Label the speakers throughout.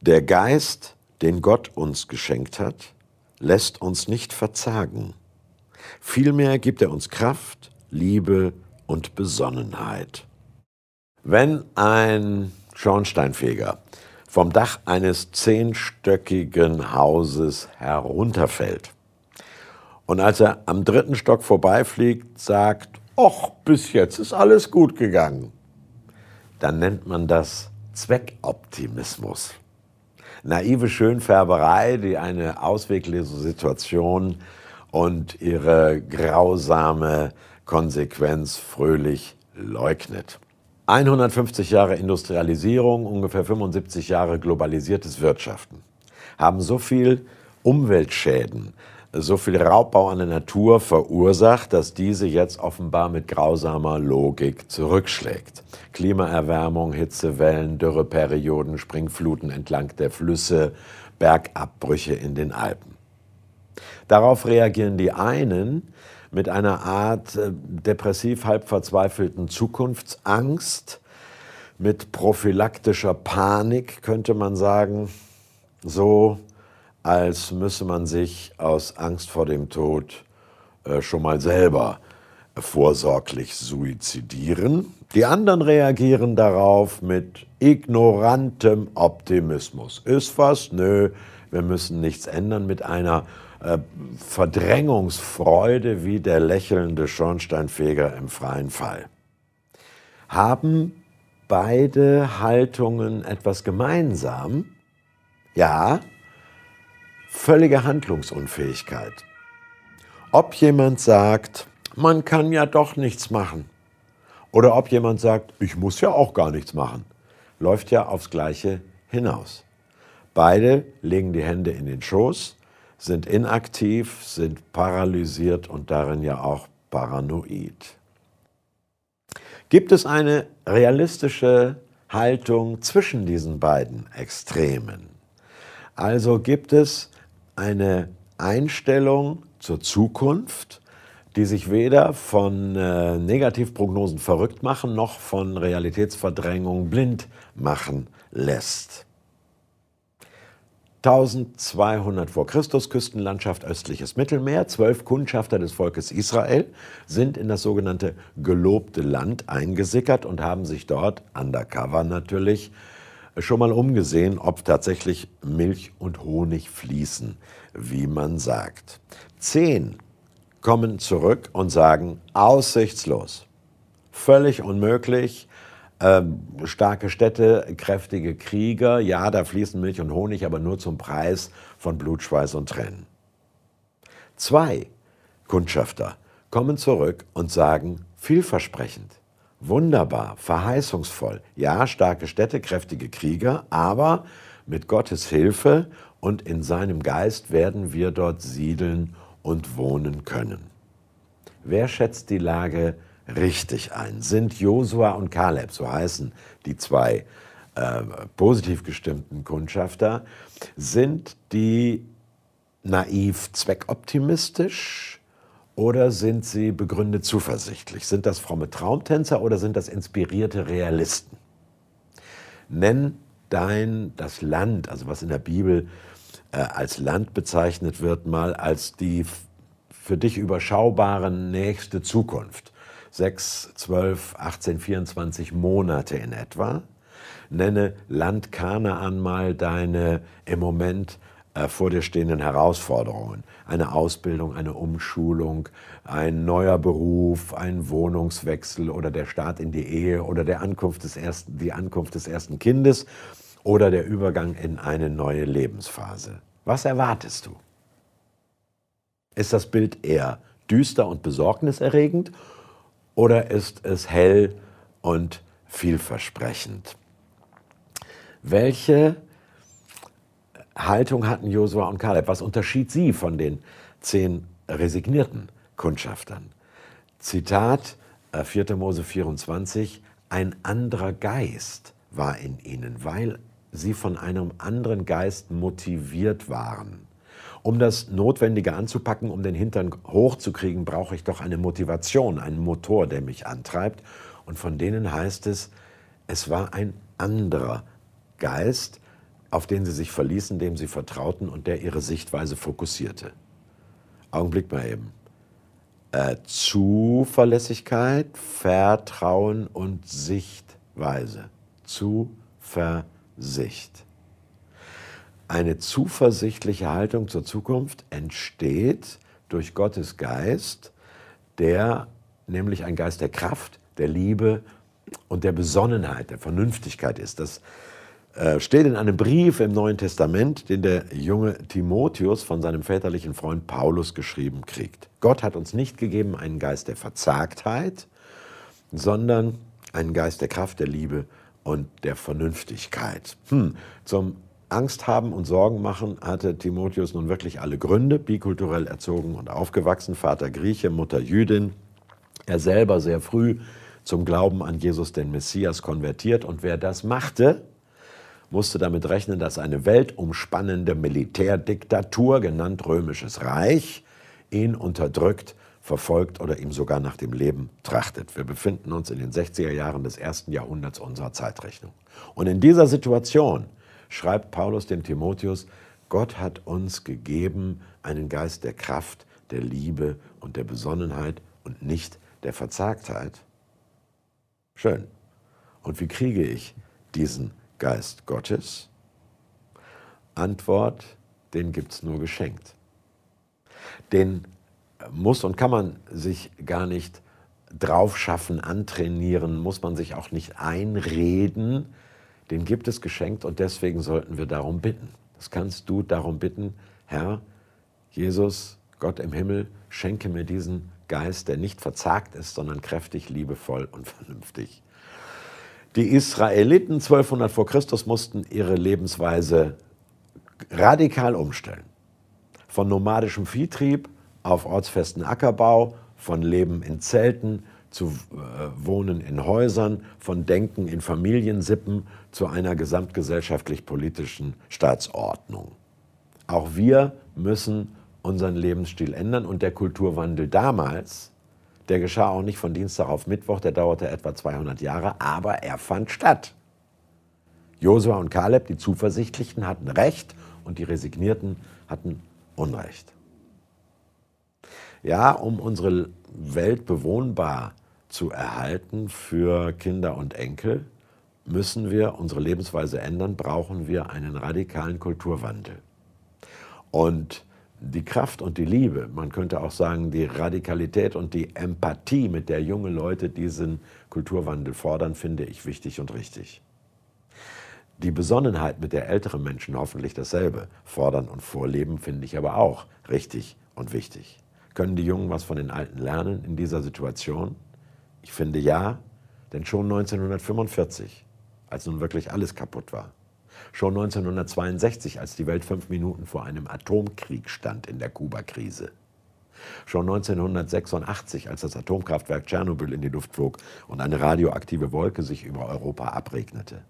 Speaker 1: Der Geist, den Gott uns geschenkt hat, lässt uns nicht verzagen. Vielmehr gibt er uns Kraft, Liebe und Besonnenheit. Wenn ein Schornsteinfeger vom Dach eines zehnstöckigen Hauses herunterfällt und als er am dritten Stock vorbeifliegt, sagt, ach, bis jetzt ist alles gut gegangen, dann nennt man das Zweckoptimismus. Naive Schönfärberei, die eine ausweglose Situation und ihre grausame Konsequenz fröhlich leugnet. 150 Jahre Industrialisierung, ungefähr 75 Jahre globalisiertes Wirtschaften haben so viel Umweltschäden, so viel Raubbau an der Natur verursacht, dass diese jetzt offenbar mit grausamer Logik zurückschlägt. Klimaerwärmung, Hitzewellen, Dürreperioden, Springfluten entlang der Flüsse, Bergabbrüche in den Alpen. Darauf reagieren die einen mit einer Art äh, depressiv halb verzweifelten Zukunftsangst, mit prophylaktischer Panik, könnte man sagen, so als müsse man sich aus Angst vor dem Tod äh, schon mal selber vorsorglich suizidieren. Die anderen reagieren darauf mit ignorantem Optimismus. Ist was? Nö, wir müssen nichts ändern mit einer äh, Verdrängungsfreude wie der lächelnde Schornsteinfeger im freien Fall. Haben beide Haltungen etwas gemeinsam? Ja, völlige Handlungsunfähigkeit. Ob jemand sagt, man kann ja doch nichts machen, oder ob jemand sagt, ich muss ja auch gar nichts machen, läuft ja aufs Gleiche hinaus. Beide legen die Hände in den Schoß sind inaktiv, sind paralysiert und darin ja auch paranoid. Gibt es eine realistische Haltung zwischen diesen beiden Extremen? Also gibt es eine Einstellung zur Zukunft, die sich weder von äh, Negativprognosen verrückt machen noch von Realitätsverdrängung blind machen lässt. 1200 vor Christus, Küstenlandschaft östliches Mittelmeer. Zwölf Kundschafter des Volkes Israel sind in das sogenannte gelobte Land eingesickert und haben sich dort, undercover natürlich, schon mal umgesehen, ob tatsächlich Milch und Honig fließen, wie man sagt. Zehn kommen zurück und sagen, aussichtslos, völlig unmöglich, ähm, starke Städte, kräftige Krieger, ja, da fließen Milch und Honig, aber nur zum Preis von Blut, Schweiß und Tränen. Zwei Kundschafter kommen zurück und sagen, vielversprechend, wunderbar, verheißungsvoll, ja, starke Städte, kräftige Krieger, aber mit Gottes Hilfe und in seinem Geist werden wir dort siedeln und wohnen können. Wer schätzt die Lage richtig ein. Sind Josua und Kaleb, so heißen die zwei äh, positiv gestimmten Kundschafter, sind die naiv zweckoptimistisch oder sind sie begründet zuversichtlich? Sind das fromme Traumtänzer oder sind das inspirierte Realisten? Nenn dein, das Land, also was in der Bibel äh, als Land bezeichnet wird, mal als die für dich überschaubare nächste Zukunft. 6, 12, 18, 24 Monate in etwa. Nenne Land Kanaan mal deine im Moment vor dir stehenden Herausforderungen. Eine Ausbildung, eine Umschulung, ein neuer Beruf, ein Wohnungswechsel oder der Start in die Ehe oder der Ankunft des ersten, die Ankunft des ersten Kindes oder der Übergang in eine neue Lebensphase. Was erwartest du? Ist das Bild eher düster und besorgniserregend oder ist es hell und vielversprechend? Welche Haltung hatten Josua und Kaleb? Was unterschied sie von den zehn resignierten Kundschaftern? Zitat 4. Äh, Mose 24, ein anderer Geist war in ihnen, weil sie von einem anderen Geist motiviert waren. Um das Notwendige anzupacken, um den Hintern hochzukriegen, brauche ich doch eine Motivation, einen Motor, der mich antreibt. Und von denen heißt es, es war ein anderer Geist, auf den sie sich verließen, dem sie vertrauten und der ihre Sichtweise fokussierte. Augenblick mal eben. Äh, Zuverlässigkeit, Vertrauen und Sichtweise. Zuversicht. Eine zuversichtliche Haltung zur Zukunft entsteht durch Gottes Geist, der nämlich ein Geist der Kraft, der Liebe und der Besonnenheit, der Vernünftigkeit ist. Das steht in einem Brief im Neuen Testament, den der junge Timotheus von seinem väterlichen Freund Paulus geschrieben kriegt. Gott hat uns nicht gegeben einen Geist der Verzagtheit, sondern einen Geist der Kraft, der Liebe und der Vernünftigkeit. Hm. Zum Angst haben und Sorgen machen hatte Timotheus nun wirklich alle Gründe, bikulturell erzogen und aufgewachsen, Vater Grieche, Mutter Jüdin, er selber sehr früh zum Glauben an Jesus den Messias konvertiert und wer das machte, musste damit rechnen, dass eine weltumspannende Militärdiktatur, genannt Römisches Reich, ihn unterdrückt, verfolgt oder ihm sogar nach dem Leben trachtet. Wir befinden uns in den 60er Jahren des ersten Jahrhunderts unserer Zeitrechnung. Und in dieser Situation schreibt Paulus dem Timotheus, Gott hat uns gegeben einen Geist der Kraft, der Liebe und der Besonnenheit und nicht der Verzagtheit. Schön. Und wie kriege ich diesen Geist Gottes? Antwort, den gibt es nur geschenkt. Den muss und kann man sich gar nicht draufschaffen, antrainieren, muss man sich auch nicht einreden. Den gibt es geschenkt und deswegen sollten wir darum bitten. Das kannst du darum bitten, Herr, Jesus, Gott im Himmel, schenke mir diesen Geist, der nicht verzagt ist, sondern kräftig, liebevoll und vernünftig. Die Israeliten 1200 vor Christus mussten ihre Lebensweise radikal umstellen. Von nomadischem Viehtrieb auf ortsfesten Ackerbau, von Leben in Zelten zu äh, Wohnen in Häusern, von Denken in Familiensippen zu einer gesamtgesellschaftlich-politischen Staatsordnung. Auch wir müssen unseren Lebensstil ändern und der Kulturwandel damals der geschah auch nicht von Dienstag auf Mittwoch, der dauerte etwa 200 Jahre, aber er fand statt. Josua und Kaleb, die Zuversichtlichen, hatten Recht und die Resignierten hatten Unrecht. Ja, um unsere Welt bewohnbar zu erhalten für Kinder und Enkel, müssen wir unsere Lebensweise ändern, brauchen wir einen radikalen Kulturwandel. Und die Kraft und die Liebe, man könnte auch sagen die Radikalität und die Empathie, mit der junge Leute diesen Kulturwandel fordern, finde ich wichtig und richtig. Die Besonnenheit, mit der ältere Menschen hoffentlich dasselbe fordern und vorleben, finde ich aber auch richtig und wichtig. Können die Jungen was von den Alten lernen in dieser Situation? Ich finde ja, denn schon 1945, als nun wirklich alles kaputt war, Schon 1962, als die Welt fünf Minuten vor einem Atomkrieg stand in der Kuba-Krise. Schon 1986, als das Atomkraftwerk Tschernobyl in die Luft flog und eine radioaktive Wolke sich über Europa abregnete.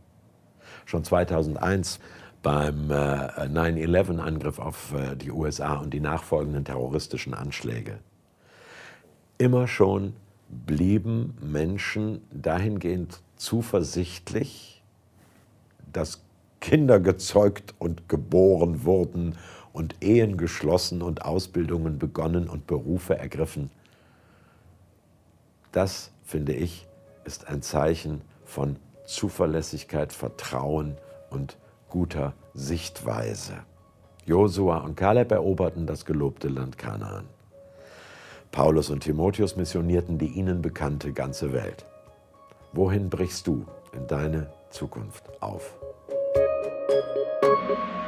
Speaker 1: Schon 2001 beim äh, 9-11-Angriff auf äh, die USA und die nachfolgenden terroristischen Anschläge. Immer schon blieben Menschen dahingehend zuversichtlich, dass Kinder gezeugt und geboren wurden und Ehen geschlossen und Ausbildungen begonnen und Berufe ergriffen. Das, finde ich, ist ein Zeichen von Zuverlässigkeit, Vertrauen und guter Sichtweise. Josua und Kaleb eroberten das gelobte Land Kanaan. Paulus und Timotheus missionierten die ihnen bekannte ganze Welt. Wohin brichst du in deine Zukunft auf? Thank you.